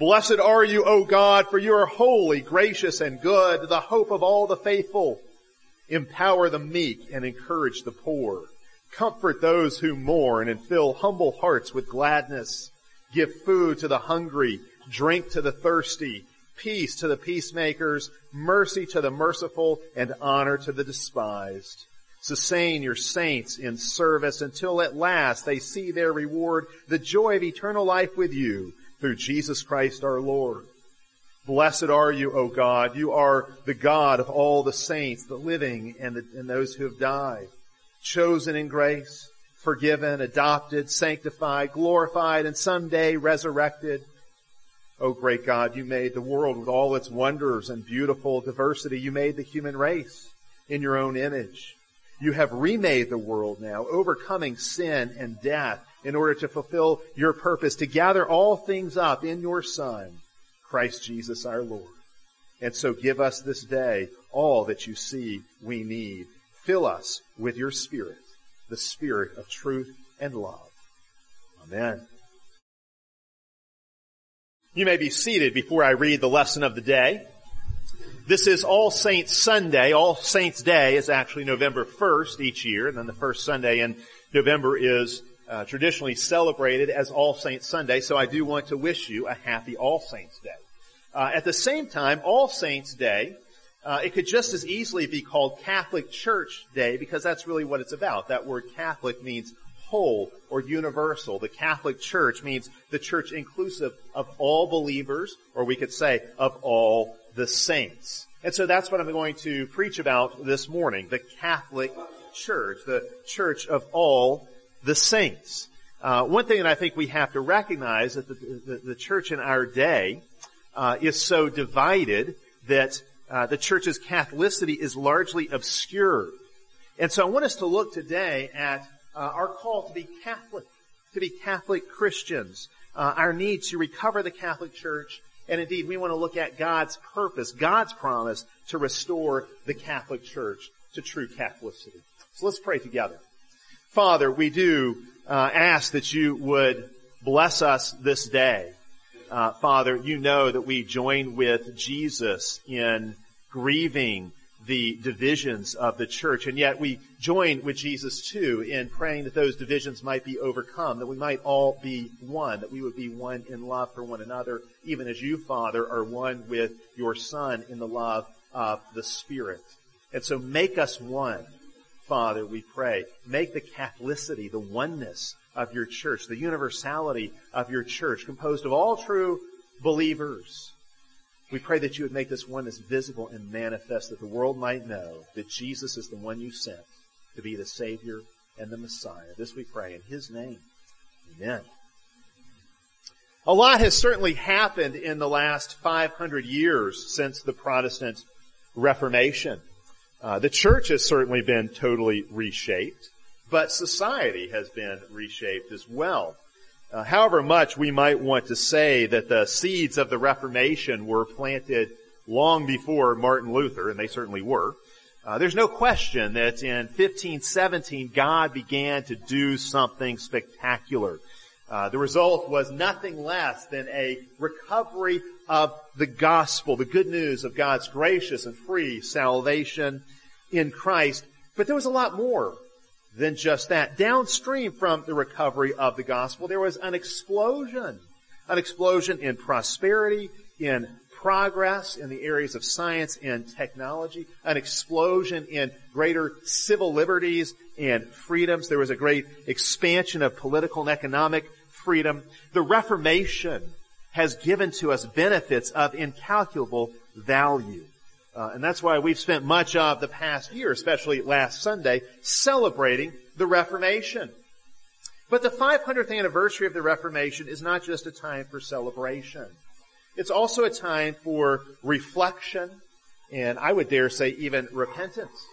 Blessed are you, O God, for you are holy, gracious, and good, the hope of all the faithful. Empower the meek and encourage the poor. Comfort those who mourn and fill humble hearts with gladness. Give food to the hungry, drink to the thirsty, peace to the peacemakers, mercy to the merciful, and honor to the despised. Sustain your saints in service until at last they see their reward, the joy of eternal life with you through Jesus Christ our Lord. Blessed are you, O God. You are the God of all the saints, the living and, the, and those who have died, chosen in grace, forgiven, adopted, sanctified, glorified, and someday resurrected. O great God, you made the world with all its wonders and beautiful diversity. You made the human race in your own image. You have remade the world now, overcoming sin and death in order to fulfill your purpose, to gather all things up in your Son, Christ Jesus our Lord. And so give us this day all that you see we need. Fill us with your Spirit, the Spirit of truth and love. Amen. You may be seated before I read the lesson of the day. This is All Saints Sunday. All Saints Day is actually November 1st each year, and then the first Sunday in November is uh, traditionally celebrated as All Saints Sunday, so I do want to wish you a happy All Saints Day. Uh, at the same time, All Saints Day, uh, it could just as easily be called Catholic Church Day because that's really what it's about. That word Catholic means whole or universal. The Catholic Church means the church inclusive of all believers, or we could say of all the saints. And so that's what I'm going to preach about this morning, the Catholic Church, the church of all the saints. Uh, one thing that I think we have to recognize that the, the, the church in our day uh, is so divided that uh, the church's Catholicity is largely obscured. And so I want us to look today at uh, our call to be Catholic, to be Catholic Christians, uh, our need to recover the Catholic Church, and indeed we want to look at God's purpose, God's promise to restore the Catholic Church to true Catholicity. So let's pray together. Father, we do uh, ask that you would bless us this day. Uh, Father, you know that we join with Jesus in grieving the divisions of the church, and yet we join with Jesus too in praying that those divisions might be overcome, that we might all be one, that we would be one in love for one another, even as you, Father, are one with your Son in the love of the Spirit. And so make us one Father, we pray, make the Catholicity, the oneness of your church, the universality of your church, composed of all true believers. We pray that you would make this oneness visible and manifest, that the world might know that Jesus is the one you sent to be the Savior and the Messiah. This we pray in His name. Amen. A lot has certainly happened in the last 500 years since the Protestant Reformation. Uh, the church has certainly been totally reshaped, but society has been reshaped as well. Uh, however much we might want to say that the seeds of the Reformation were planted long before Martin Luther, and they certainly were, uh, there's no question that in 1517 God began to do something spectacular. Uh, the result was nothing less than a recovery of the gospel, the good news of God's gracious and free salvation in Christ. But there was a lot more than just that. Downstream from the recovery of the gospel, there was an explosion. An explosion in prosperity, in progress in the areas of science and technology, an explosion in greater civil liberties and freedoms. There was a great expansion of political and economic freedom. The Reformation has given to us benefits of incalculable value. Uh, and that's why we've spent much of the past year, especially last Sunday, celebrating the Reformation. But the 500th anniversary of the Reformation is not just a time for celebration. It's also a time for reflection and I would dare say even repentance.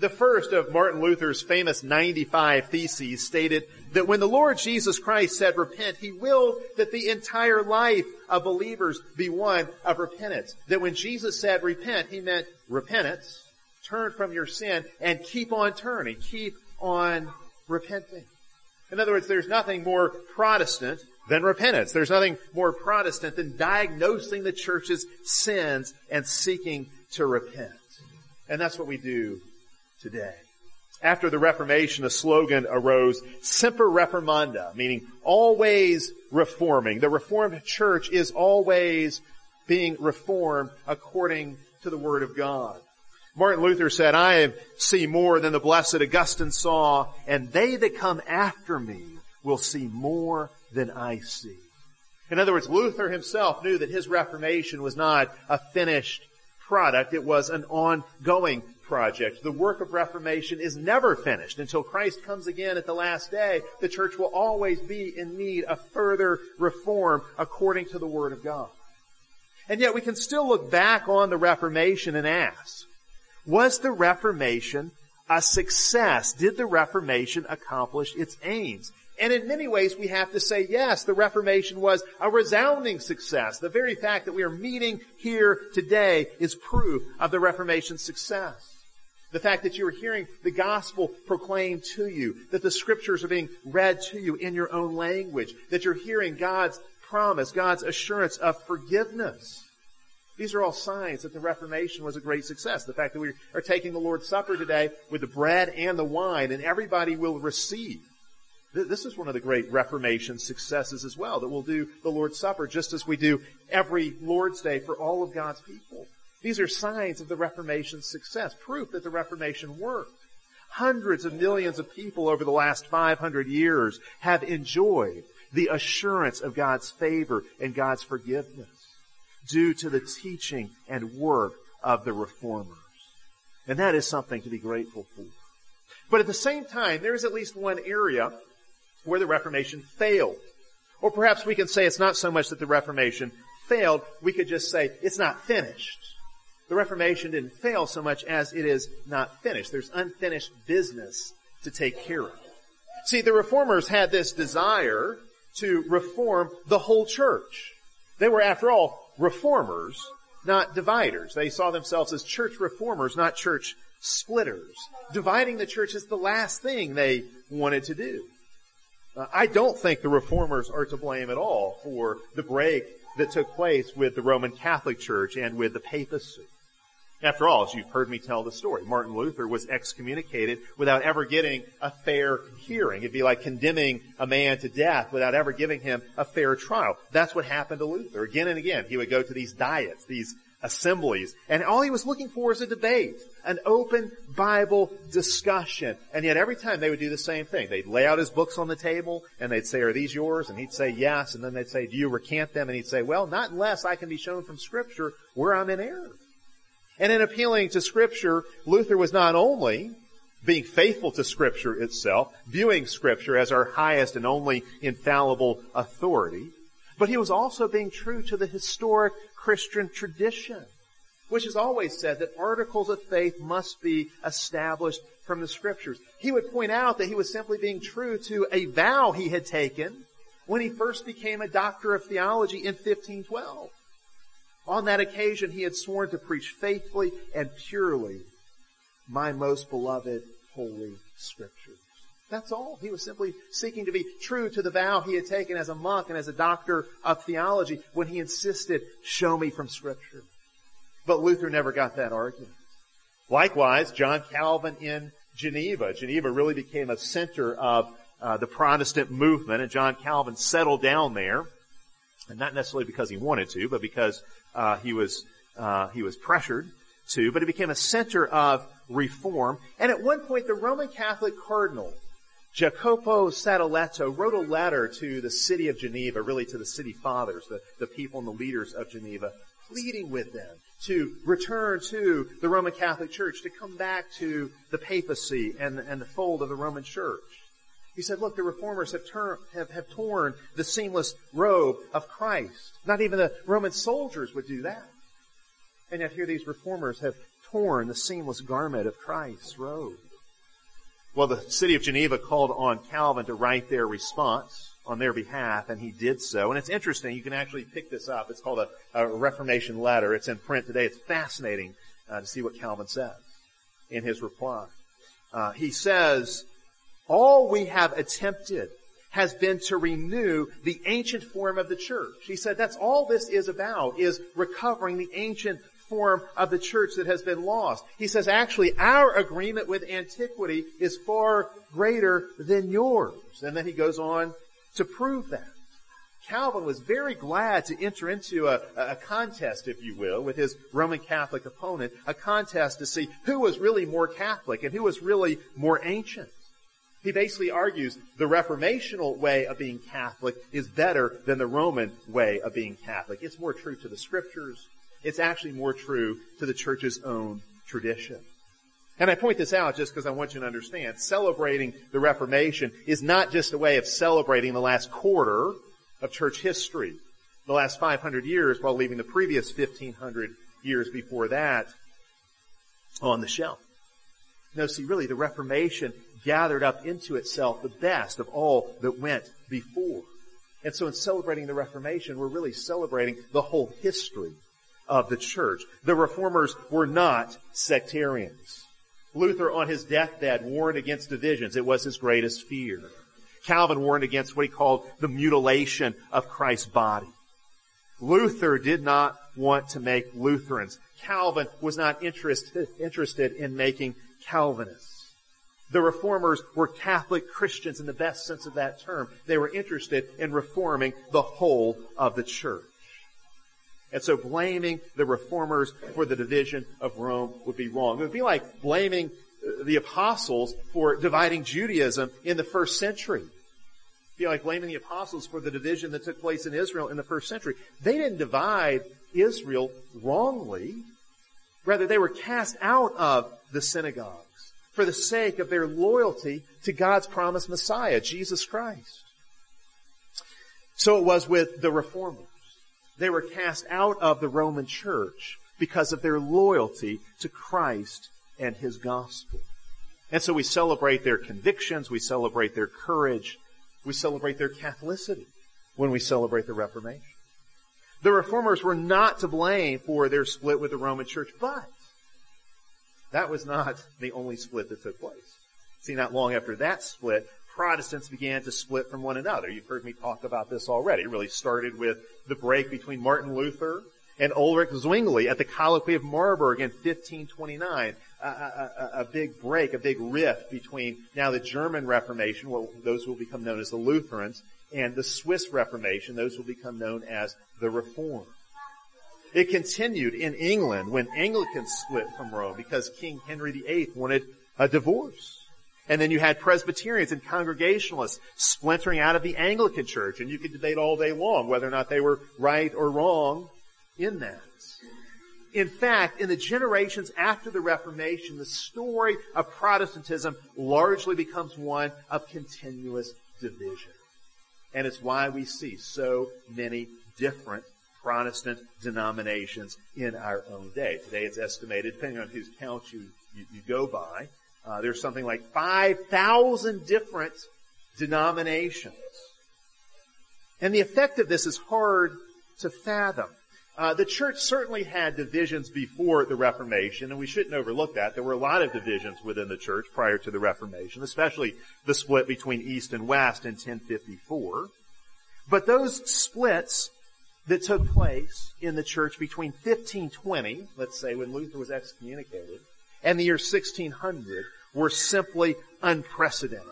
The first of Martin Luther's famous 95 Theses stated that when the Lord Jesus Christ said repent, He willed that the entire life of believers be one of repentance. That when Jesus said repent, He meant repentance, turn from your sin, and keep on turning, keep on repenting. In other words, there's nothing more Protestant than repentance. There's nothing more Protestant than diagnosing the church's sins and seeking to repent. And that's what we do today. After the Reformation, a slogan arose, Semper Reformanda, meaning always reforming. The Reformed Church is always being reformed according to the Word of God. Martin Luther said, I see more than the blessed Augustine saw, and they that come after me will see more than I see. In other words, Luther himself knew that his Reformation was not a finished product. It was an ongoing project. The work of Reformation is never finished. Until Christ comes again at the last day, the church will always be in need of further reform according to the Word of God. And yet we can still look back on the Reformation and ask, was the Reformation a success? Did the Reformation accomplish its aims? And in many ways we have to say yes, the Reformation was a resounding success. The very fact that we are meeting here today is proof of the Reformation's success. The fact that you are hearing the gospel proclaimed to you, that the scriptures are being read to you in your own language, that you're hearing God's promise, God's assurance of forgiveness. These are all signs that the Reformation was a great success. The fact that we are taking the Lord's Supper today with the bread and the wine and everybody will receive. This is one of the great Reformation successes as well, that we'll do the Lord's Supper just as we do every Lord's Day for all of God's people. These are signs of the Reformation's success, proof that the Reformation worked. Hundreds of millions of people over the last 500 years have enjoyed the assurance of God's favor and God's forgiveness due to the teaching and work of the reformers. And that is something to be grateful for. But at the same time, there is at least one area where the Reformation failed. Or perhaps we can say it's not so much that the Reformation failed, we could just say it's not finished. The Reformation didn't fail so much as it is not finished. There's unfinished business to take care of. See, the reformers had this desire to reform the whole church. They were, after all, reformers, not dividers. They saw themselves as church reformers, not church splitters. Dividing the church is the last thing they wanted to do. Uh, I don't think the reformers are to blame at all for the break that took place with the Roman Catholic Church and with the papacy. After all, as you've heard me tell the story, Martin Luther was excommunicated without ever getting a fair hearing. It'd be like condemning a man to death without ever giving him a fair trial. That's what happened to Luther. Again and again, he would go to these diets, these assemblies, and all he was looking for was a debate, an open Bible discussion. And yet every time they would do the same thing. They'd lay out his books on the table, and they'd say, are these yours? And he'd say yes, and then they'd say, do you recant them? And he'd say, well, not unless I can be shown from scripture where I'm in error. And in appealing to scripture, Luther was not only being faithful to scripture itself, viewing scripture as our highest and only infallible authority, but he was also being true to the historic Christian tradition, which has always said that articles of faith must be established from the scriptures. He would point out that he was simply being true to a vow he had taken when he first became a doctor of theology in 1512. On that occasion, he had sworn to preach faithfully and purely my most beloved holy scriptures. That's all. He was simply seeking to be true to the vow he had taken as a monk and as a doctor of theology when he insisted, show me from scripture. But Luther never got that argument. Likewise, John Calvin in Geneva. Geneva really became a center of uh, the Protestant movement, and John Calvin settled down there, and not necessarily because he wanted to, but because uh, he was uh, he was pressured to. But it became a center of reform. And at one point, the Roman Catholic cardinal Jacopo Sadoleto wrote a letter to the city of Geneva, really to the city fathers, the, the people and the leaders of Geneva, pleading with them to return to the Roman Catholic Church, to come back to the papacy and, and the fold of the Roman Church. He said, look, the reformers have, tur- have, have torn the seamless robe of Christ. Not even the Roman soldiers would do that. And yet here these reformers have torn the seamless garment of Christ's robe. Well, the city of Geneva called on Calvin to write their response on their behalf, and he did so. And it's interesting. You can actually pick this up. It's called a, a Reformation letter. It's in print today. It's fascinating uh, to see what Calvin says in his reply. Uh, he says, all we have attempted has been to renew the ancient form of the church. He said that's all this is about, is recovering the ancient form of the church that has been lost. He says actually our agreement with antiquity is far greater than yours. And then he goes on to prove that. Calvin was very glad to enter into a, a, contest, if you will, with his Roman Catholic opponent, a contest to see who was really more Catholic and who was really more ancient. He basically argues the reformational way of being Catholic is better than the Roman way of being Catholic. It's more true to the scriptures. It's actually more true to the church's own tradition. And I point this out just because I want you to understand. Celebrating the Reformation is not just a way of celebrating the last quarter of church history, the last 500 years while leaving the previous 1500 years before that on the shelf. No, see, really, the Reformation gathered up into itself the best of all that went before. And so in celebrating the Reformation, we're really celebrating the whole history of the church. The reformers were not sectarians. Luther on his deathbed warned against divisions. It was his greatest fear. Calvin warned against what he called the mutilation of Christ's body. Luther did not want to make Lutherans. Calvin was not interested, interested in making Calvinists. The reformers were Catholic Christians in the best sense of that term. They were interested in reforming the whole of the church. And so blaming the reformers for the division of Rome would be wrong. It would be like blaming the apostles for dividing Judaism in the first century. It'd be like blaming the apostles for the division that took place in Israel in the first century. They didn't divide Israel wrongly. Rather, they were cast out of the synagogues for the sake of their loyalty to God's promised Messiah, Jesus Christ. So it was with the reformers. They were cast out of the Roman church because of their loyalty to Christ and His gospel. And so we celebrate their convictions, we celebrate their courage, we celebrate their Catholicity when we celebrate the Reformation. The reformers were not to blame for their split with the Roman church, but that was not the only split that took place. See, not long after that split, Protestants began to split from one another. You've heard me talk about this already. It really started with the break between Martin Luther and Ulrich Zwingli at the Colloquy of Marburg in 1529. A, a, a, big break, a big rift between now the German Reformation, well, those will become known as the Lutherans, and the Swiss Reformation, those will become known as the Reformed. It continued in England when Anglicans split from Rome because King Henry VIII wanted a divorce. And then you had Presbyterians and Congregationalists splintering out of the Anglican Church, and you could debate all day long whether or not they were right or wrong in that. In fact, in the generations after the Reformation, the story of Protestantism largely becomes one of continuous division. And it's why we see so many different Protestant denominations in our own day. Today it's estimated, depending on whose count you, you, you go by, uh, there's something like 5,000 different denominations. And the effect of this is hard to fathom. Uh, the church certainly had divisions before the Reformation, and we shouldn't overlook that. There were a lot of divisions within the church prior to the Reformation, especially the split between East and West in 1054. But those splits that took place in the church between 1520, let's say when Luther was excommunicated, and the year 1600 were simply unprecedented.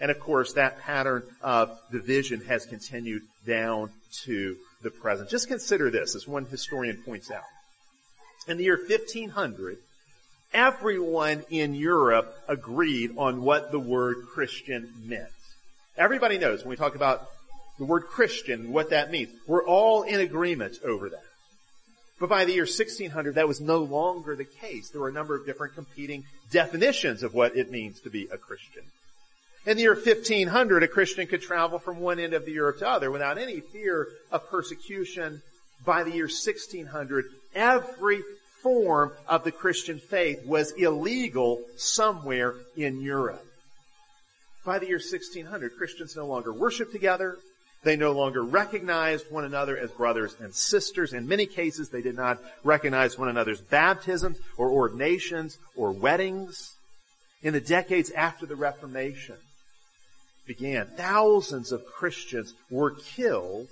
And of course, that pattern of division has continued down to the present. Just consider this, as one historian points out. In the year 1500, everyone in Europe agreed on what the word Christian meant. Everybody knows when we talk about the word Christian, what that means. We're all in agreement over that. But by the year 1600, that was no longer the case. There were a number of different competing definitions of what it means to be a Christian. In the year 1500, a Christian could travel from one end of the Europe to other without any fear of persecution. By the year 1600, every form of the Christian faith was illegal somewhere in Europe. By the year 1600, Christians no longer worship together. They no longer recognized one another as brothers and sisters. In many cases, they did not recognize one another's baptisms or ordinations or weddings. In the decades after the Reformation, began, thousands of Christians were killed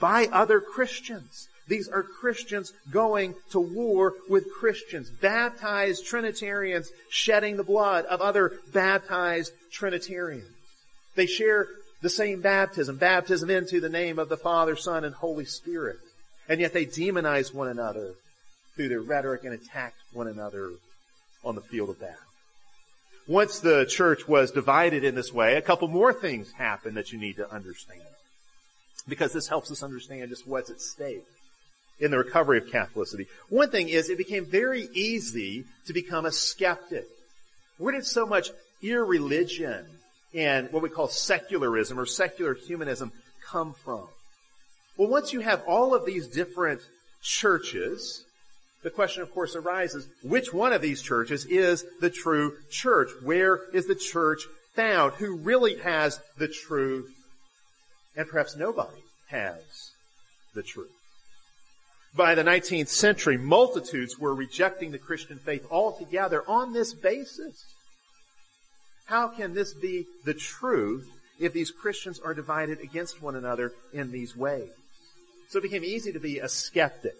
by other Christians. These are Christians going to war with Christians, baptized Trinitarians shedding the blood of other baptized Trinitarians. They share the same baptism, baptism into the name of the Father, Son, and Holy Spirit. And yet they demonize one another through their rhetoric and attacked one another on the field of battle. Once the church was divided in this way, a couple more things happened that you need to understand. Because this helps us understand just what's at stake in the recovery of Catholicity. One thing is it became very easy to become a skeptic. Where did so much irreligion and what we call secularism or secular humanism come from? Well, once you have all of these different churches, the question of course arises, which one of these churches is the true church? Where is the church found? Who really has the truth? And perhaps nobody has the truth. By the 19th century, multitudes were rejecting the Christian faith altogether on this basis. How can this be the truth if these Christians are divided against one another in these ways? So it became easy to be a skeptic.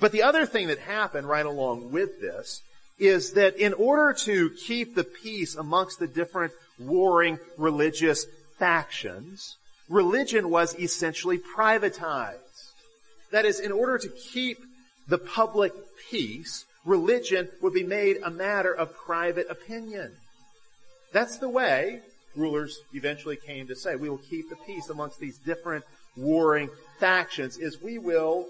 But the other thing that happened right along with this is that in order to keep the peace amongst the different warring religious factions, religion was essentially privatized. That is, in order to keep the public peace, religion would be made a matter of private opinion. That's the way rulers eventually came to say, we will keep the peace amongst these different warring factions, is we will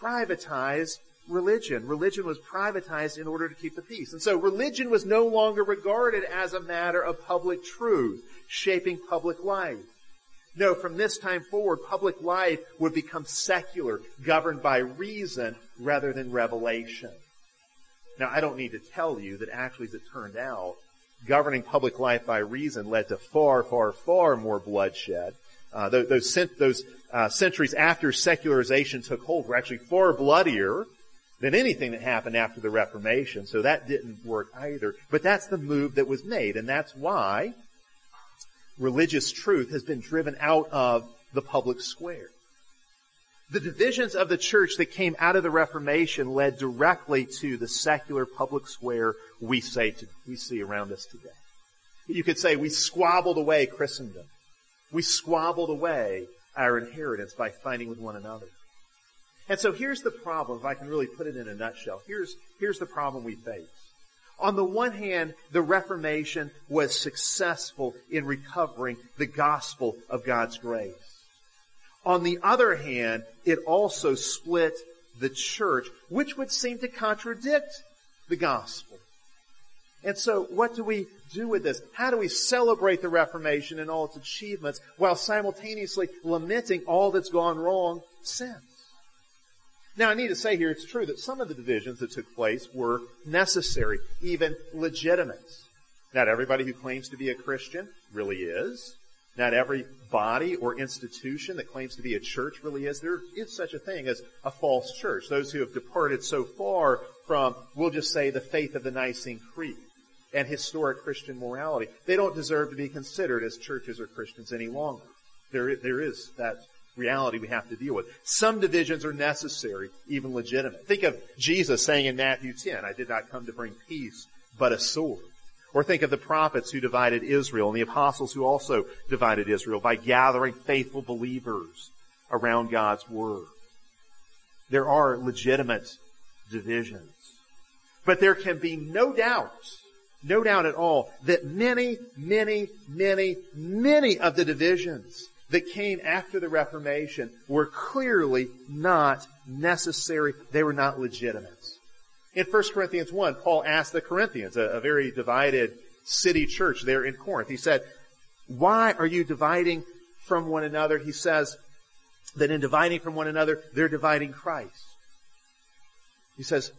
privatize religion. Religion was privatized in order to keep the peace. And so religion was no longer regarded as a matter of public truth, shaping public life. No, from this time forward, public life would become secular, governed by reason rather than revelation. Now, I don't need to tell you that actually, as it turned out, governing public life by reason led to far, far, far more bloodshed. Uh, those, those, uh, centuries after secularization took hold were actually far bloodier than anything that happened after the Reformation. So that didn't work either. But that's the move that was made, and that's why religious truth has been driven out of the public square. The divisions of the church that came out of the Reformation led directly to the secular public square we say to, we see around us today. You could say we squabbled away Christendom. We squabbled away our inheritance by fighting with one another. And so here's the problem, if I can really put it in a nutshell. Here's, here's the problem we face. On the one hand, the Reformation was successful in recovering the gospel of God's grace. On the other hand, it also split the church, which would seem to contradict the gospel. And so what do we do with this? How do we celebrate the Reformation and all its achievements while simultaneously lamenting all that's gone wrong since? Now I need to say here, it's true that some of the divisions that took place were necessary, even legitimate. Not everybody who claims to be a Christian really is. Not every body or institution that claims to be a church really is. There is such a thing as a false church. Those who have departed so far from, we'll just say, the faith of the Nicene Creed and historic Christian morality, they don't deserve to be considered as churches or Christians any longer. There, there is that reality we have to deal with. Some divisions are necessary, even legitimate. Think of Jesus saying in Matthew 10, I did not come to bring peace, but a sword. Or think of the prophets who divided Israel and the apostles who also divided Israel by gathering faithful believers around God's Word. There are legitimate divisions. But there can be no doubt, no doubt at all, that many, many, many, many of the divisions that came after the Reformation were clearly not necessary. They were not legitimate. In 1 Corinthians 1, Paul asked the Corinthians, a, a very divided city church there in Corinth, he said, why are you dividing from one another? He says that in dividing from one another, they're dividing Christ. He says,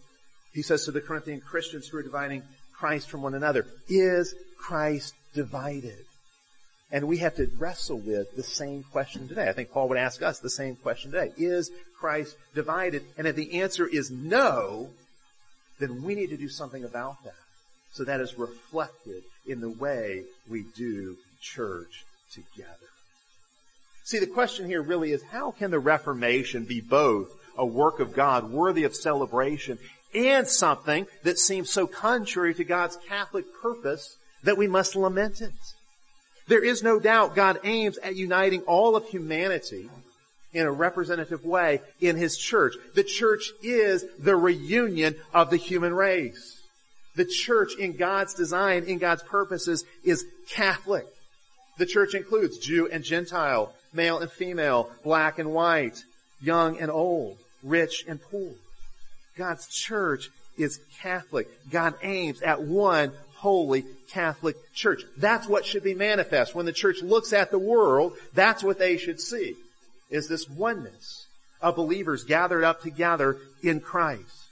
he says to the Corinthian Christians who are dividing Christ from one another, is Christ divided? And we have to wrestle with the same question today. I think Paul would ask us the same question today. Is Christ divided? And if the answer is no, then we need to do something about that. So that is reflected in the way we do church together. See, the question here really is how can the Reformation be both a work of God worthy of celebration and something that seems so contrary to God's Catholic purpose that we must lament it? There is no doubt God aims at uniting all of humanity in a representative way in His church. The church is the reunion of the human race. The church in God's design, in God's purposes, is Catholic. The church includes Jew and Gentile, male and female, black and white, young and old, rich and poor. God's church is Catholic. God aims at one holy Catholic church. That's what should be manifest. When the church looks at the world, that's what they should see, is this oneness of believers gathered up together in Christ.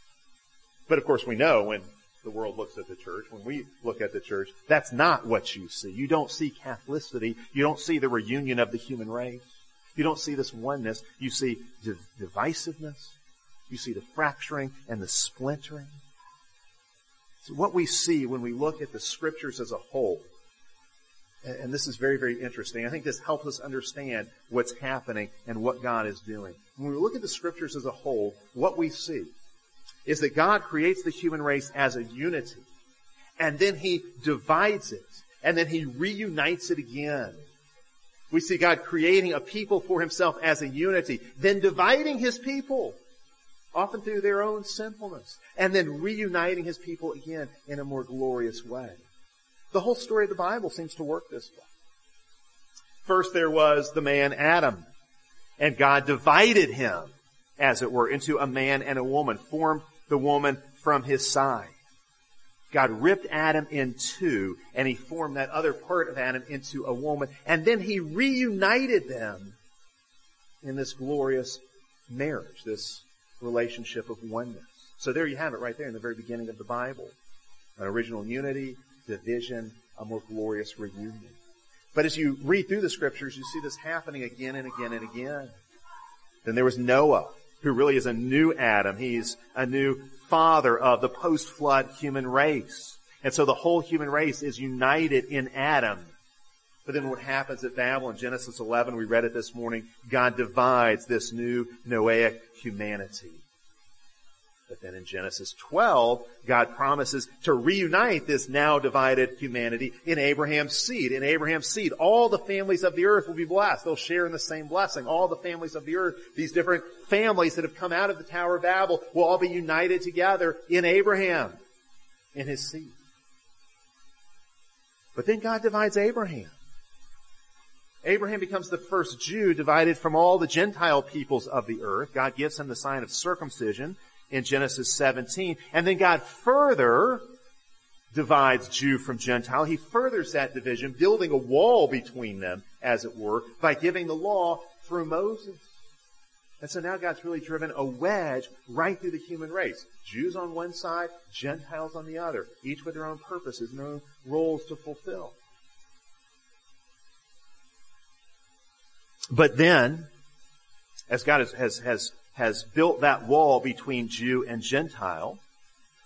But of course we know when the world looks at the church, when we look at the church, that's not what you see. You don't see Catholicity. You don't see the reunion of the human race. You don't see this oneness. You see divisiveness. You see the fracturing and the splintering. So what we see when we look at the scriptures as a whole, and this is very, very interesting. I think this helps us understand what's happening and what God is doing. When we look at the scriptures as a whole, what we see is that God creates the human race as a unity, and then He divides it, and then He reunites it again. We see God creating a people for Himself as a unity, then dividing His people often through their own sinfulness, and then reuniting his people again in a more glorious way. The whole story of the Bible seems to work this way. First there was the man Adam, and God divided him, as it were, into a man and a woman, formed the woman from his side. God ripped Adam in two, and he formed that other part of Adam into a woman, and then he reunited them in this glorious marriage, this relationship of oneness. So there you have it right there in the very beginning of the Bible. An original unity, division, a more glorious reunion. But as you read through the scriptures, you see this happening again and again and again. Then there was Noah, who really is a new Adam. He's a new father of the post-flood human race. And so the whole human race is united in Adam. But then what happens at Babel in Genesis 11, we read it this morning, God divides this new Noahic humanity. But then in Genesis 12, God promises to reunite this now divided humanity in Abraham's seed. In Abraham's seed, all the families of the earth will be blessed. They'll share in the same blessing. All the families of the earth, these different families that have come out of the Tower of Babel will all be united together in Abraham, in his seed. But then God divides Abraham. Abraham becomes the first Jew divided from all the Gentile peoples of the earth. God gives him the sign of circumcision in Genesis 17. And then God further divides Jew from Gentile. He furthers that division, building a wall between them, as it were, by giving the law through Moses. And so now God's really driven a wedge right through the human race. Jews on one side, Gentiles on the other, each with their own purposes and their own roles to fulfill. But then, as God has, has, has, has built that wall between Jew and Gentile,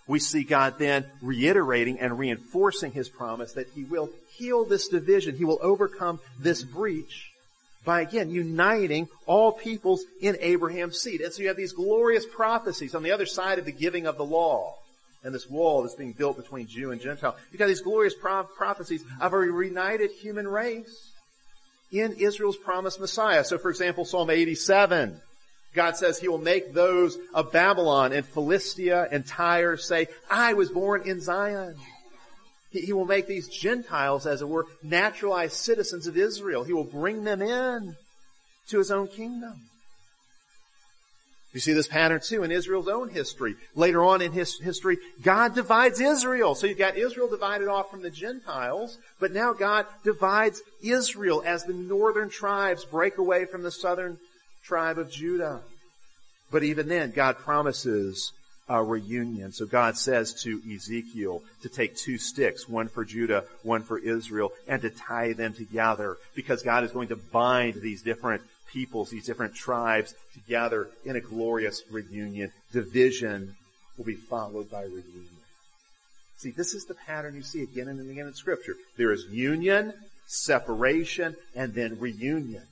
we see God then reiterating and reinforcing His promise that He will heal this division. He will overcome this breach by again uniting all peoples in Abraham's seed. And so you have these glorious prophecies on the other side of the giving of the law and this wall that's being built between Jew and Gentile. You've got these glorious pro- prophecies of a reunited human race in Israel's promised Messiah. So for example, Psalm 87, God says he will make those of Babylon and Philistia and Tyre say, I was born in Zion. He, he will make these Gentiles, as it were, naturalized citizens of Israel. He will bring them in to his own kingdom. You see this pattern too in Israel's own history. Later on in his history, God divides Israel. So you've got Israel divided off from the Gentiles, but now God divides Israel as the northern tribes break away from the southern tribe of Judah. But even then, God promises a reunion. So God says to Ezekiel to take two sticks, one for Judah, one for Israel, and to tie them together because God is going to bind these different peoples, these different tribes together in a glorious reunion. Division will be followed by reunion. See, this is the pattern you see again and again in scripture. There is union, separation, and then reunion.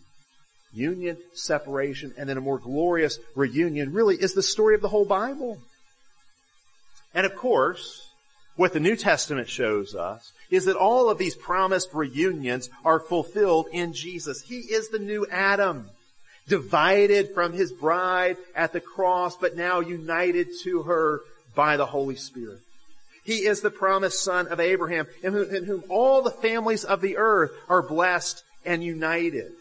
Union, separation, and then a more glorious reunion really is the story of the whole Bible. And of course, what the New Testament shows us is that all of these promised reunions are fulfilled in Jesus. He is the new Adam, divided from his bride at the cross, but now united to her by the Holy Spirit. He is the promised son of Abraham, in whom, all the families of the earth are blessed and united.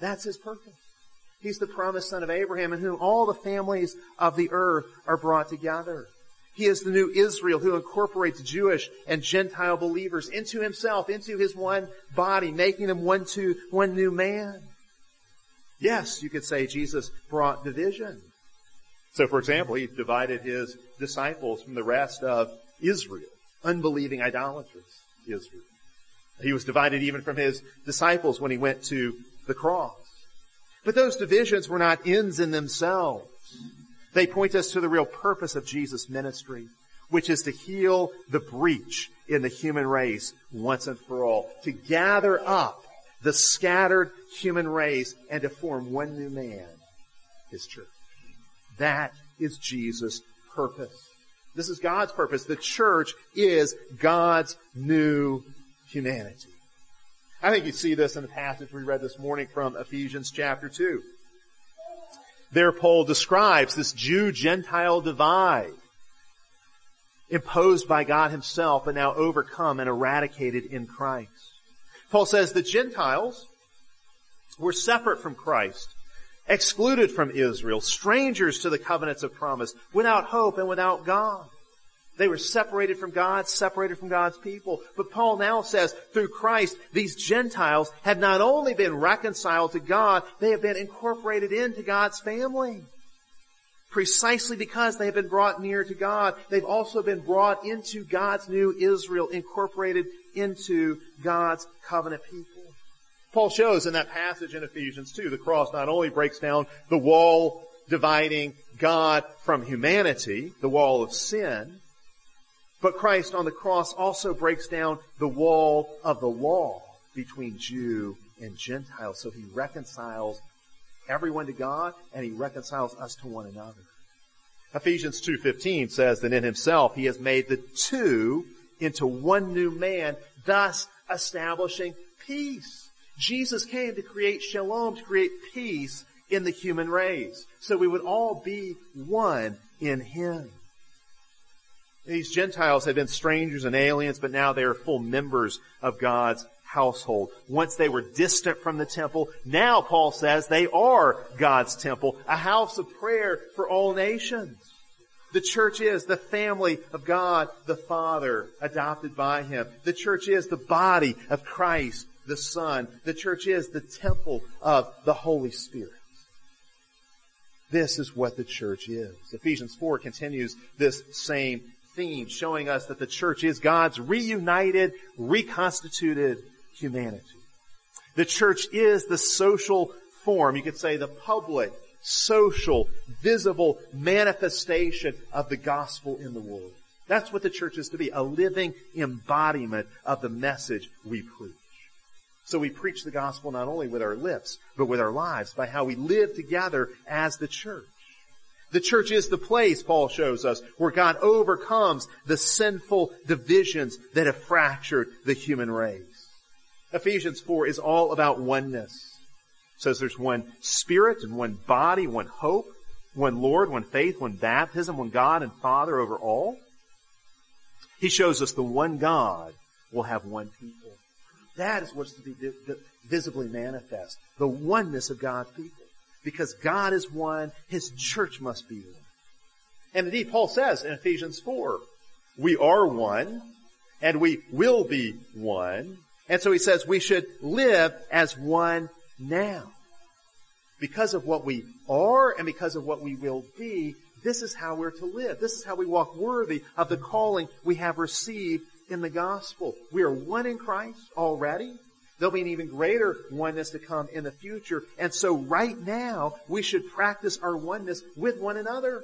That's his purpose. He's the promised son of Abraham, in whom all the families of the earth are brought together. He is the new Israel who incorporates Jewish and Gentile believers into himself, into his one body, making them one to one new man. Yes, you could say Jesus brought division. So for example, he divided his disciples from the rest of Israel, unbelieving idolatrous Israel. He was divided even from his disciples when he went to the cross. But those divisions were not ends in themselves. They point us to the real purpose of Jesus' ministry, which is to heal the breach in the human race once and for all, to gather up the scattered human race and to form one new man, his church. That is Jesus' purpose. This is God's purpose. The church is God's new humanity. I think you see this in the passage we read this morning from Ephesians chapter 2. There Paul describes this Jew-Gentile divide imposed by God himself but now overcome and eradicated in Christ. Paul says the Gentiles were separate from Christ, excluded from Israel, strangers to the covenants of promise, without hope and without God. They were separated from God, separated from God's people. But Paul now says, through Christ, these Gentiles have not only been reconciled to God, they have been incorporated into God's family. Precisely because they have been brought near to God, they've also been brought into God's new Israel, incorporated into God's covenant people. Paul shows in that passage in Ephesians 2, the cross not only breaks down the wall dividing God from humanity, the wall of sin, but Christ on the cross also breaks down the wall of the law between Jew and Gentile. So he reconciles everyone to God and he reconciles us to one another. Ephesians 2.15 says that in himself he has made the two into one new man, thus establishing peace. Jesus came to create shalom, to create peace in the human race. So we would all be one in him. These Gentiles had been strangers and aliens, but now they are full members of God's household. Once they were distant from the temple, now Paul says they are God's temple, a house of prayer for all nations. The church is the family of God the Father, adopted by Him. The church is the body of Christ the Son. The church is the temple of the Holy Spirit. This is what the church is. Ephesians 4 continues this same theme, showing us that the church is God's reunited, reconstituted humanity. The church is the social form, you could say the public, social, visible manifestation of the gospel in the world. That's what the church is to be, a living embodiment of the message we preach. So we preach the gospel not only with our lips, but with our lives by how we live together as the church. The church is the place, Paul shows us, where God overcomes the sinful divisions that have fractured the human race. Ephesians 4 is all about oneness. It says there's one spirit and one body, one hope, one Lord, one faith, one baptism, one God and Father over all. He shows us the one God will have one people. That is what's to be visibly manifest. The oneness of God's people. Because God is one, His church must be one. And indeed, Paul says in Ephesians 4, we are one, and we will be one. And so he says we should live as one now. Because of what we are and because of what we will be, this is how we're to live. This is how we walk worthy of the calling we have received in the gospel. We are one in Christ already. There'll be an even greater oneness to come in the future. And so right now, we should practice our oneness with one another,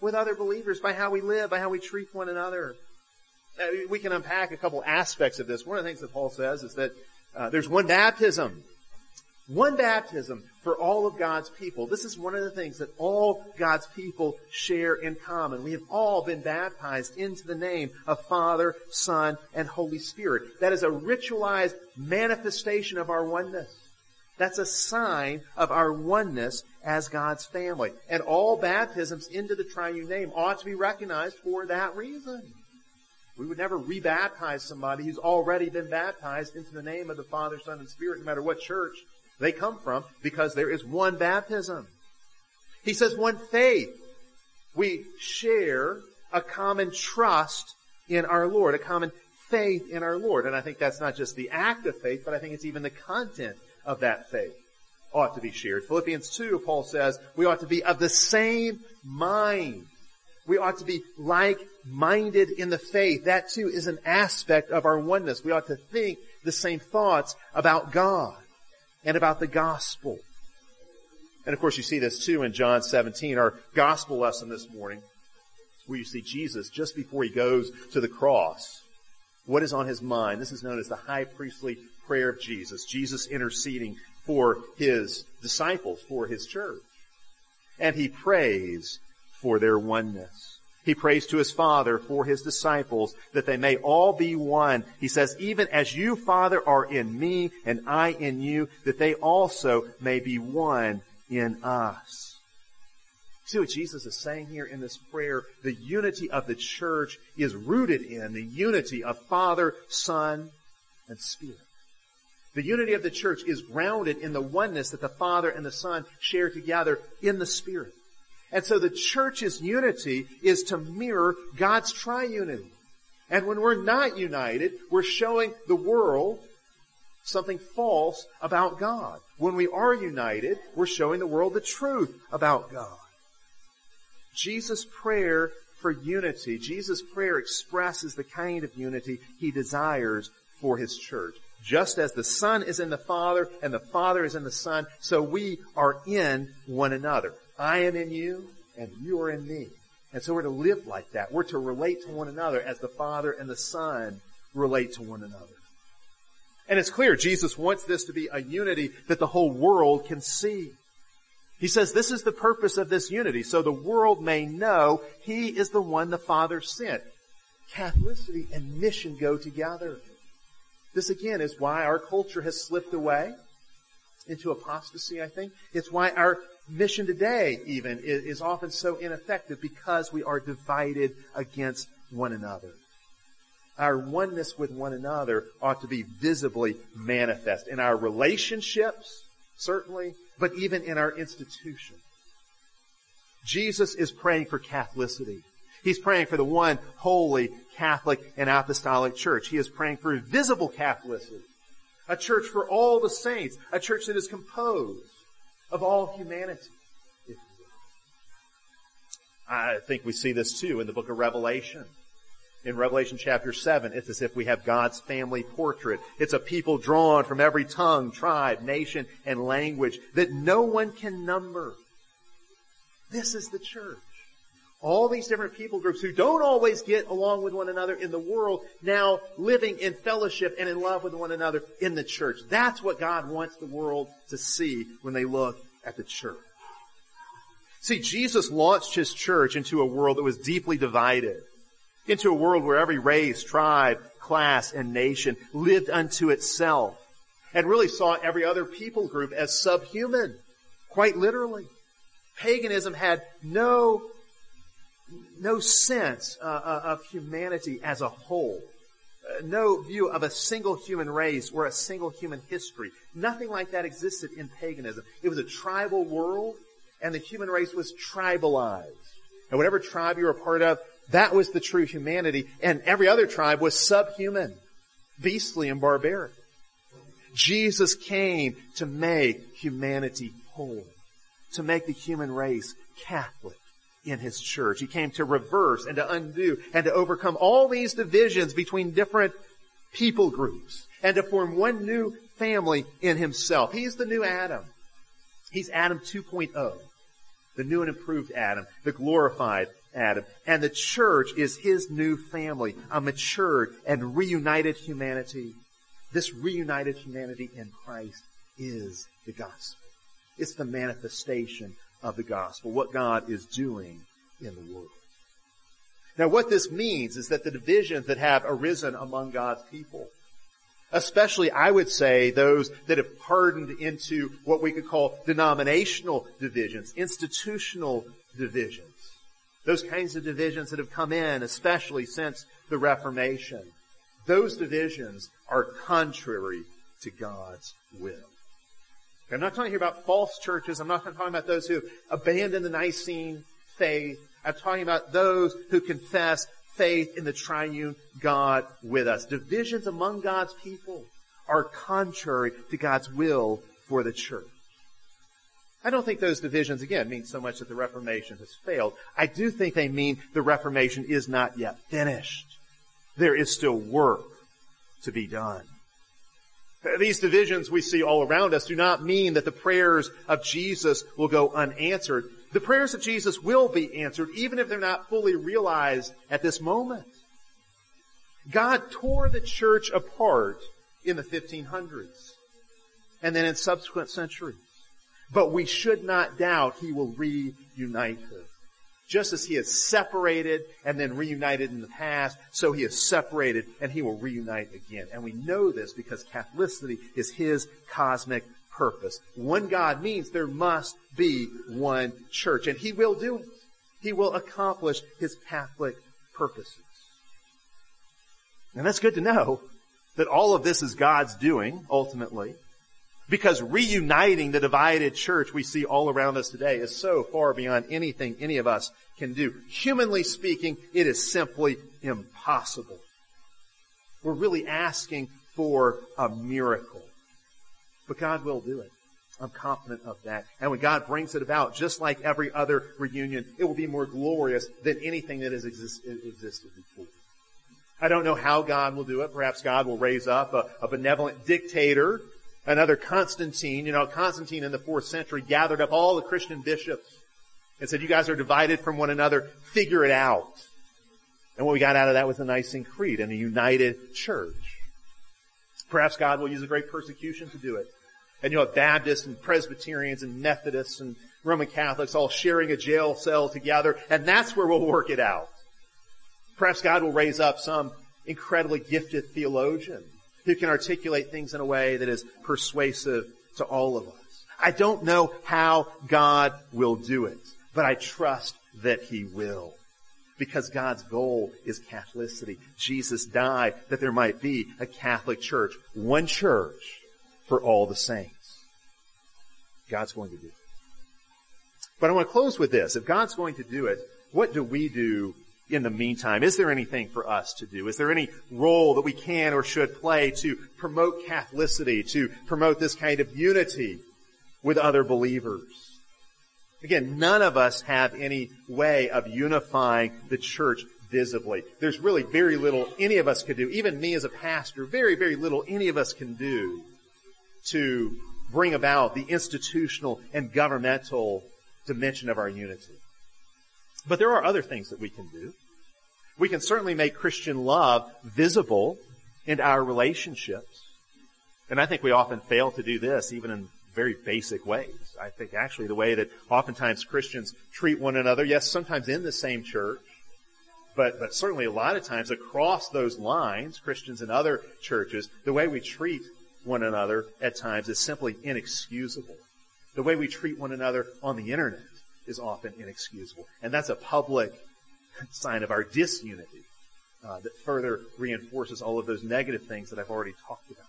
with other believers, by how we live, by how we treat one another. Uh, we can unpack a couple aspects of this. One of the things that Paul says is that Uh, there's one baptism. One baptism for all of God's people. This is one of the things that all God's people share in common. We have all been baptized into the name of Father, Son, and Holy Spirit. That is a ritualized manifestation of our oneness. That's a sign of our oneness as God's family. And all baptisms into the triune name ought to be recognized for that reason. We would never rebaptize somebody who's already been baptized into the name of the Father, Son, and Spirit, no matter what church they come from, because there is one baptism. He says one faith. We share a common trust in our Lord, a common faith in our Lord. And I think that's not just the act of faith, but I think it's even the content of that faith ought to be shared. Philippians 2, Paul says, we ought to be of the same mind. We ought to be like-minded in the faith. That too is an aspect of our oneness. We ought to think the same thoughts about God and about the gospel. And of course you see this too in John 17, our gospel lesson this morning, where you see Jesus just before he goes to the cross. What is on his mind? This is known as the high priestly prayer of Jesus. Jesus interceding for his disciples, for his church. And he prays for their oneness. He prays to his Father for his disciples that they may all be one. He says, even as you, Father, are in me and I in you, that they also may be one in us. See what Jesus is saying here in this prayer? The unity of the church is rooted in the unity of Father, Son, and Spirit. The unity of the church is grounded in the oneness that the Father and the Son share together in the Spirit. And so the church's unity is to mirror God's triunity. And when we're not united, we're showing the world something false about God. When we are united, we're showing the world the truth about God. Jesus' prayer for unity, Jesus' prayer expresses the kind of unity he desires for his church. Just as the Son is in the Father and the Father is in the Son, so we are in one another. I am in you and you are in me. And so we're to live like that. We're to relate to one another as the Father and the Son relate to one another. And it's clear Jesus wants this to be a unity that the whole world can see. He says this is the purpose of this unity, so the world may know He is the one the Father sent. Catholicity and mission go together. This again is why our culture has slipped away into apostasy, I think. It's why our mission today even is often so ineffective because we are divided against one another. Our oneness with one another ought to be visibly manifest in our relationships, certainly, but even in our institution. Jesus is praying for Catholicity. He's praying for the one holy Catholic and apostolic church. He is praying for visible Catholicity. A church for all the saints. A church that is composed of all humanity. I think we see this too in the book of Revelation. In Revelation chapter 7, it's as if we have God's family portrait. It's a people drawn from every tongue, tribe, nation, and language that no one can number. This is the church all these different people groups who don't always get along with one another in the world now living in fellowship and in love with one another in the church. That's what God wants the world to see when they look at the church. See, Jesus launched his church into a world that was deeply divided, into a world where every race, tribe, class, and nation lived unto itself, and really saw every other people group as subhuman, quite literally. Paganism had no no sense uh, uh, of humanity as a whole. Uh, no view of a single human race or a single human history. Nothing like that existed in paganism. It was a tribal world, and the human race was tribalized. And whatever tribe you were a part of, that was the true humanity, and every other tribe was subhuman, beastly, and barbaric. Jesus came to make humanity whole, to make the human race Catholic in his church. He came to reverse and to undo and to overcome all these divisions between different people groups and to form one new family in himself. He's the new Adam. He's Adam 2.0, the new and improved Adam, the glorified Adam. And the church is his new family, a matured and reunited humanity. This reunited humanity in Christ is the gospel. It's the manifestation of the gospel, what God is doing in the world. Now what this means is that the divisions that have arisen among God's people, especially I would say those that have hardened into what we could call denominational divisions, institutional divisions, those kinds of divisions that have come in, especially since the Reformation, those divisions are contrary to God's will. I'm not talking here about false churches. I'm not talking about those who abandon the Nicene faith. I'm talking about those who confess faith in the triune God with us. Divisions among God's people are contrary to God's will for the church. I don't think those divisions, again, mean so much that the Reformation has failed. I do think they mean the Reformation is not yet finished. There is still work to be done. These divisions we see all around us do not mean that the prayers of Jesus will go unanswered. The prayers of Jesus will be answered even if they're not fully realized at this moment. God tore the church apart in the 1500s and then in subsequent centuries. But we should not doubt he will reunite her. Just as he has separated and then reunited in the past, so he has separated and he will reunite again. And we know this because Catholicity is his cosmic purpose. One God means there must be one church, and he will do it. He will accomplish his Catholic purposes. And that's good to know that all of this is God's doing, ultimately. Because reuniting the divided church we see all around us today is so far beyond anything any of us can do. Humanly speaking, it is simply impossible. We're really asking for a miracle. But God will do it. I'm confident of that. And when God brings it about, just like every other reunion, it will be more glorious than anything that has exist- existed before. I don't know how God will do it. Perhaps God will raise up a, a benevolent dictator another Constantine, you know, Constantine in the fourth century gathered up all the Christian bishops and said, you guys are divided from one another, figure it out. And what we got out of that was the Nicene Creed and a united church. Perhaps God will use a great persecution to do it. And you know, Baptists and Presbyterians and Methodists and Roman Catholics all sharing a jail cell together, and that's where we'll work it out. Perhaps God will raise up some incredibly gifted theologian who can articulate things in a way that is persuasive to all of us. I don't know how God will do it, but I trust that He will. Because God's goal is Catholicity. Jesus died that there might be a Catholic church, one church for all the saints. God's going to do it. But I want to close with this. If God's going to do it, what do we do in the meantime? Is there anything for us to do? Is there any role that we can or should play to promote Catholicity, to promote this kind of unity with other believers? Again, none of us have any way of unifying the church visibly. There's really very little any of us could do, even me as a pastor, very, very little any of us can do to bring about the institutional and governmental dimension of our unity. But there are other things that we can do. We can certainly make Christian love visible in our relationships. And I think we often fail to do this even in very basic ways. I think actually the way that oftentimes Christians treat one another, yes, sometimes in the same church, but, but certainly a lot of times across those lines, Christians in other churches, the way we treat one another at times is simply inexcusable. The way we treat one another on the internet is often inexcusable. And that's a public sign of our disunity uh, that further reinforces all of those negative things that I've already talked about.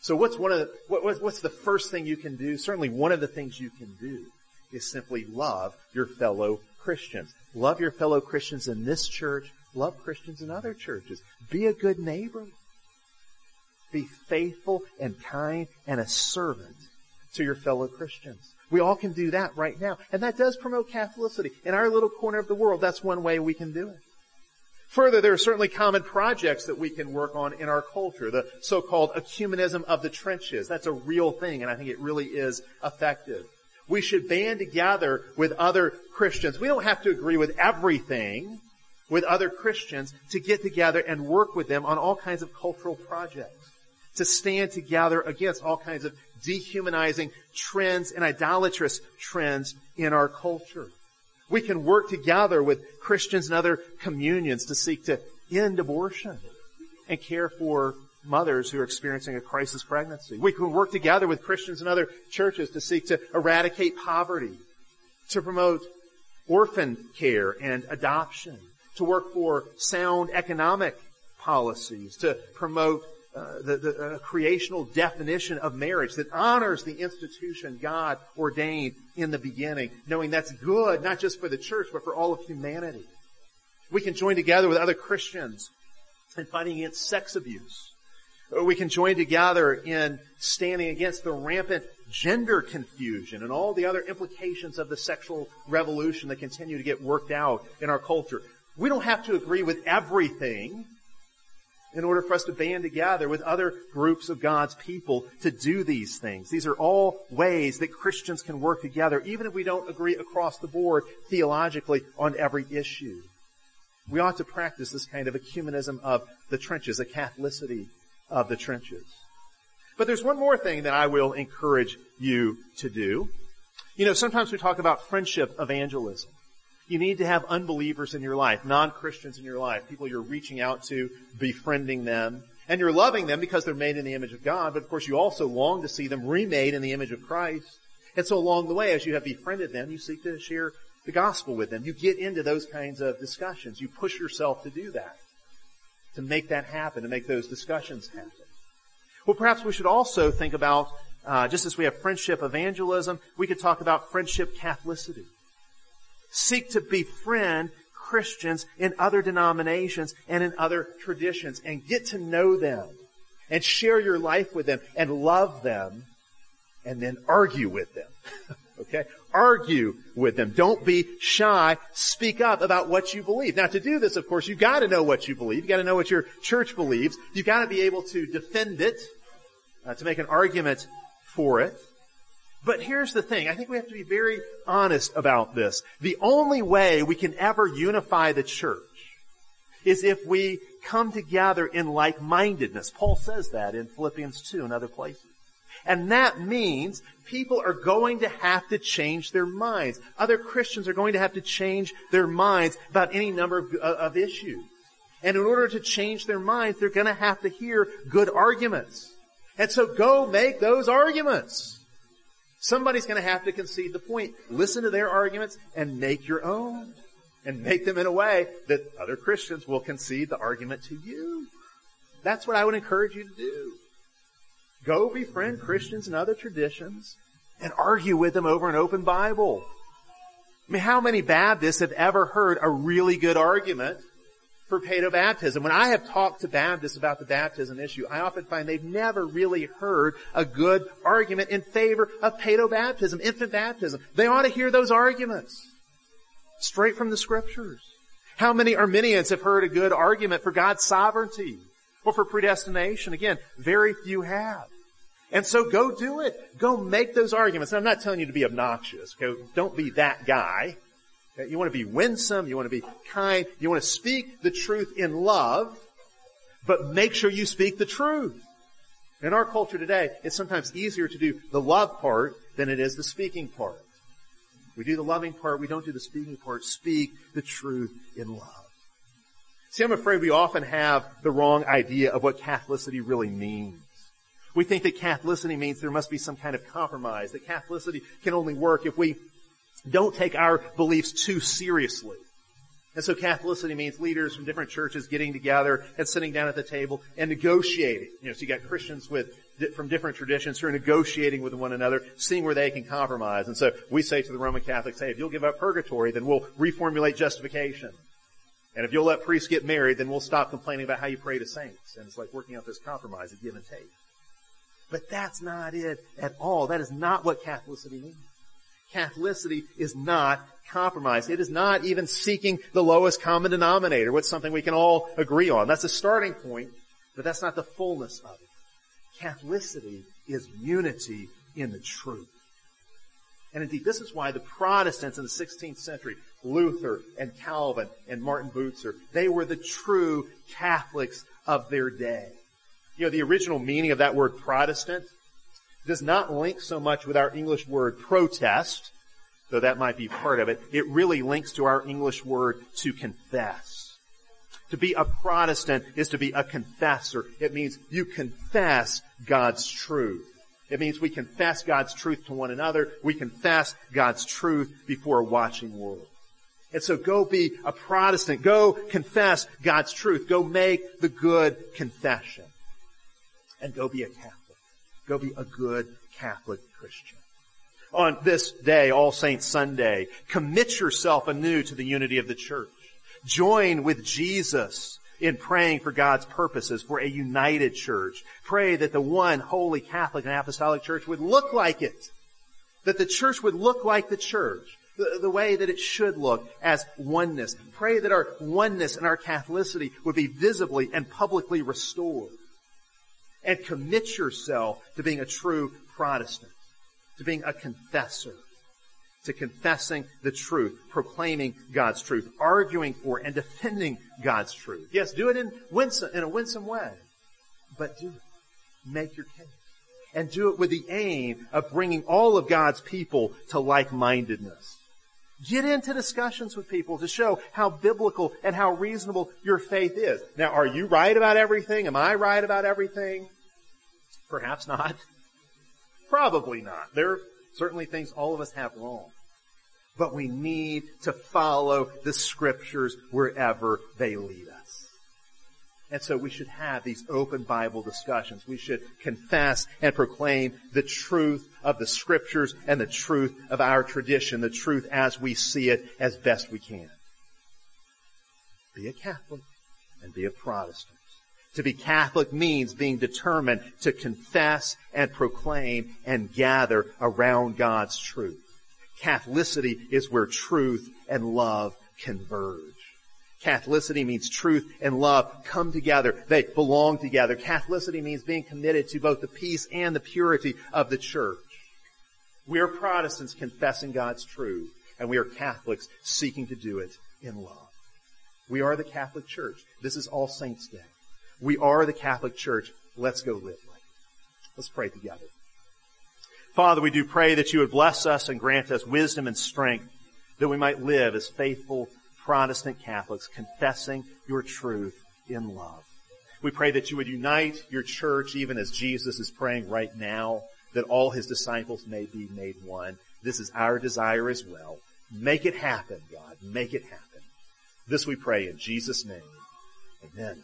So what's one of the, what, what's the first thing you can do? Certainly one of the things you can do is simply love your fellow Christians. Love your fellow Christians in this church. Love Christians in other churches. Be a good neighbor. Be faithful and kind and a servant to your fellow Christians. We all can do that right now. And that does promote Catholicity. In our little corner of the world, that's one way we can do it. Further, there are certainly common projects that we can work on in our culture. The so-called ecumenism of the trenches. That's a real thing, and I think it really is effective. We should band together with other Christians. We don't have to agree with everything with other Christians to get together and work with them on all kinds of cultural projects to stand together against all kinds of dehumanizing trends and idolatrous trends in our culture. We can work together with Christians and other communions to seek to end abortion and care for mothers who are experiencing a crisis pregnancy. We can work together with Christians and other churches to seek to eradicate poverty, to promote orphan care and adoption, to work for sound economic policies, to promote the, the uh, creational definition of marriage that honors the institution God ordained in the beginning, knowing that's good not just for the church but for all of humanity. We can join together with other Christians in fighting against sex abuse. We can join together in standing against the rampant gender confusion and all the other implications of the sexual revolution that continue to get worked out in our culture. We don't have to agree with everything in order for us to band together with other groups of God's people to do these things. These are all ways that Christians can work together, even if we don't agree across the board theologically on every issue. We ought to practice this kind of ecumenism of the trenches, a Catholicity of the trenches. But there's one more thing that I will encourage you to do. You know, sometimes we talk about friendship evangelism. You need to have unbelievers in your life, non-Christians in your life, people you're reaching out to, befriending them, and you're loving them because they're made in the image of God, but of course you also long to see them remade in the image of Christ. And so along the way, as you have befriended them, you seek to share the gospel with them. You get into those kinds of discussions. You push yourself to do that, to make that happen, to make those discussions happen. Well, perhaps we should also think about, uh, just as we have friendship evangelism, we could talk about friendship Catholicity seek to befriend Christians in other denominations and in other traditions and get to know them and share your life with them and love them and then argue with them. okay? Argue with them. Don't be shy. Speak up about what you believe. Now to do this, of course, you've got to know what you believe. You've got to know what your church believes. You've got to be able to defend it, uh, to make an argument for it. But here's the thing. I think we have to be very honest about this. The only way we can ever unify the church is if we come together in like-mindedness. Paul says that in Philippians 2 and other places. And that means people are going to have to change their minds. Other Christians are going to have to change their minds about any number of, uh, of issues. And in order to change their minds, they're going to have to hear good arguments. And so go make those arguments. Somebody's going to have to concede the point. Listen to their arguments and make your own. And make them in a way that other Christians will concede the argument to you. That's what I would encourage you to do. Go befriend Christians and other traditions and argue with them over an open Bible. I mean, how many Baptists have ever heard a really good argument for paedobaptism. When I have talked to Baptists about the baptism issue, I often find they've never really heard a good argument in favor of paedobaptism, infant baptism. They ought to hear those arguments straight from the scriptures. How many Arminians have heard a good argument for God's sovereignty or for predestination? Again, very few have. And so go do it. Go make those arguments. And I'm not telling you to be obnoxious. Go, don't be that guy. You want to be winsome, you want to be kind, you want to speak the truth in love, but make sure you speak the truth. In our culture today, it's sometimes easier to do the love part than it is the speaking part. We do the loving part, we don't do the speaking part. Speak the truth in love. See, I'm afraid we often have the wrong idea of what Catholicity really means. We think that Catholicity means there must be some kind of compromise, that Catholicity can only work if we don't take our beliefs too seriously. And so Catholicity means leaders from different churches getting together and sitting down at the table and negotiating. You know, so you got Christians with, from different traditions who are negotiating with one another, seeing where they can compromise. And so we say to the Roman Catholics, hey, if you'll give up purgatory, then we'll reformulate justification. And if you'll let priests get married, then we'll stop complaining about how you pray to saints. And it's like working out this compromise, a give and take. But that's not it at all. That is not what Catholicity means. Catholicity is not compromise. It is not even seeking the lowest common denominator, what's something we can all agree on. That's a starting point, but that's not the fullness of it. Catholicity is unity in the truth. And indeed, this is why the Protestants in the 16th century, Luther and Calvin and Martin Bucer, they were the true Catholics of their day. You know, the original meaning of that word Protestant does not link so much with our English word protest, though that might be part of it. It really links to our English word to confess. To be a Protestant is to be a confessor. It means you confess God's truth. It means we confess God's truth to one another. We confess God's truth before a watching world. And so go be a Protestant. Go confess God's truth. Go make the good confession. And go be a Catholic. Go be a good Catholic Christian. On this day, All Saints Sunday, commit yourself anew to the unity of the church. Join with Jesus in praying for God's purposes for a united church. Pray that the one holy Catholic and Apostolic Church would look like it. That the church would look like the church. The, the, way that it should look as oneness. Pray that our oneness and our Catholicity would be visibly and publicly restored. And commit yourself to being a true Protestant, to being a confessor, to confessing the truth, proclaiming God's truth, arguing for and defending God's truth. Yes, do it in winsome, in a winsome way, but do it. Make your case. And do it with the aim of bringing all of God's people to like-mindedness. Get into discussions with people to show how biblical and how reasonable your faith is. Now, are you right about everything? Am I right about everything? Perhaps not. Probably not. There are certainly things all of us have wrong but we need to follow the scriptures wherever they lead us. And so we should have these open Bible discussions. We should confess and proclaim the truth of the scriptures and the truth of our tradition, the truth as we see it as best we can. Be a Catholic and be a Protestant. To be Catholic means being determined to confess and proclaim and gather around God's truth. Catholicity is where truth and love converge. Catholicity means truth and love come together. They belong together. Catholicity means being committed to both the peace and the purity of the church. We are Protestants confessing God's truth, and we are Catholics seeking to do it in love. We are the Catholic Church. This is All Saints Day. We are the Catholic Church. Let's go live like it. Let's pray together. Father, we do pray that you would bless us and grant us wisdom and strength that we might live as faithful Protestant Catholics, confessing your truth in love. We pray that you would unite your church even as Jesus is praying right now, that all his disciples may be made one. This is our desire as well. Make it happen, God. Make it happen. This we pray in Jesus' name. Amen.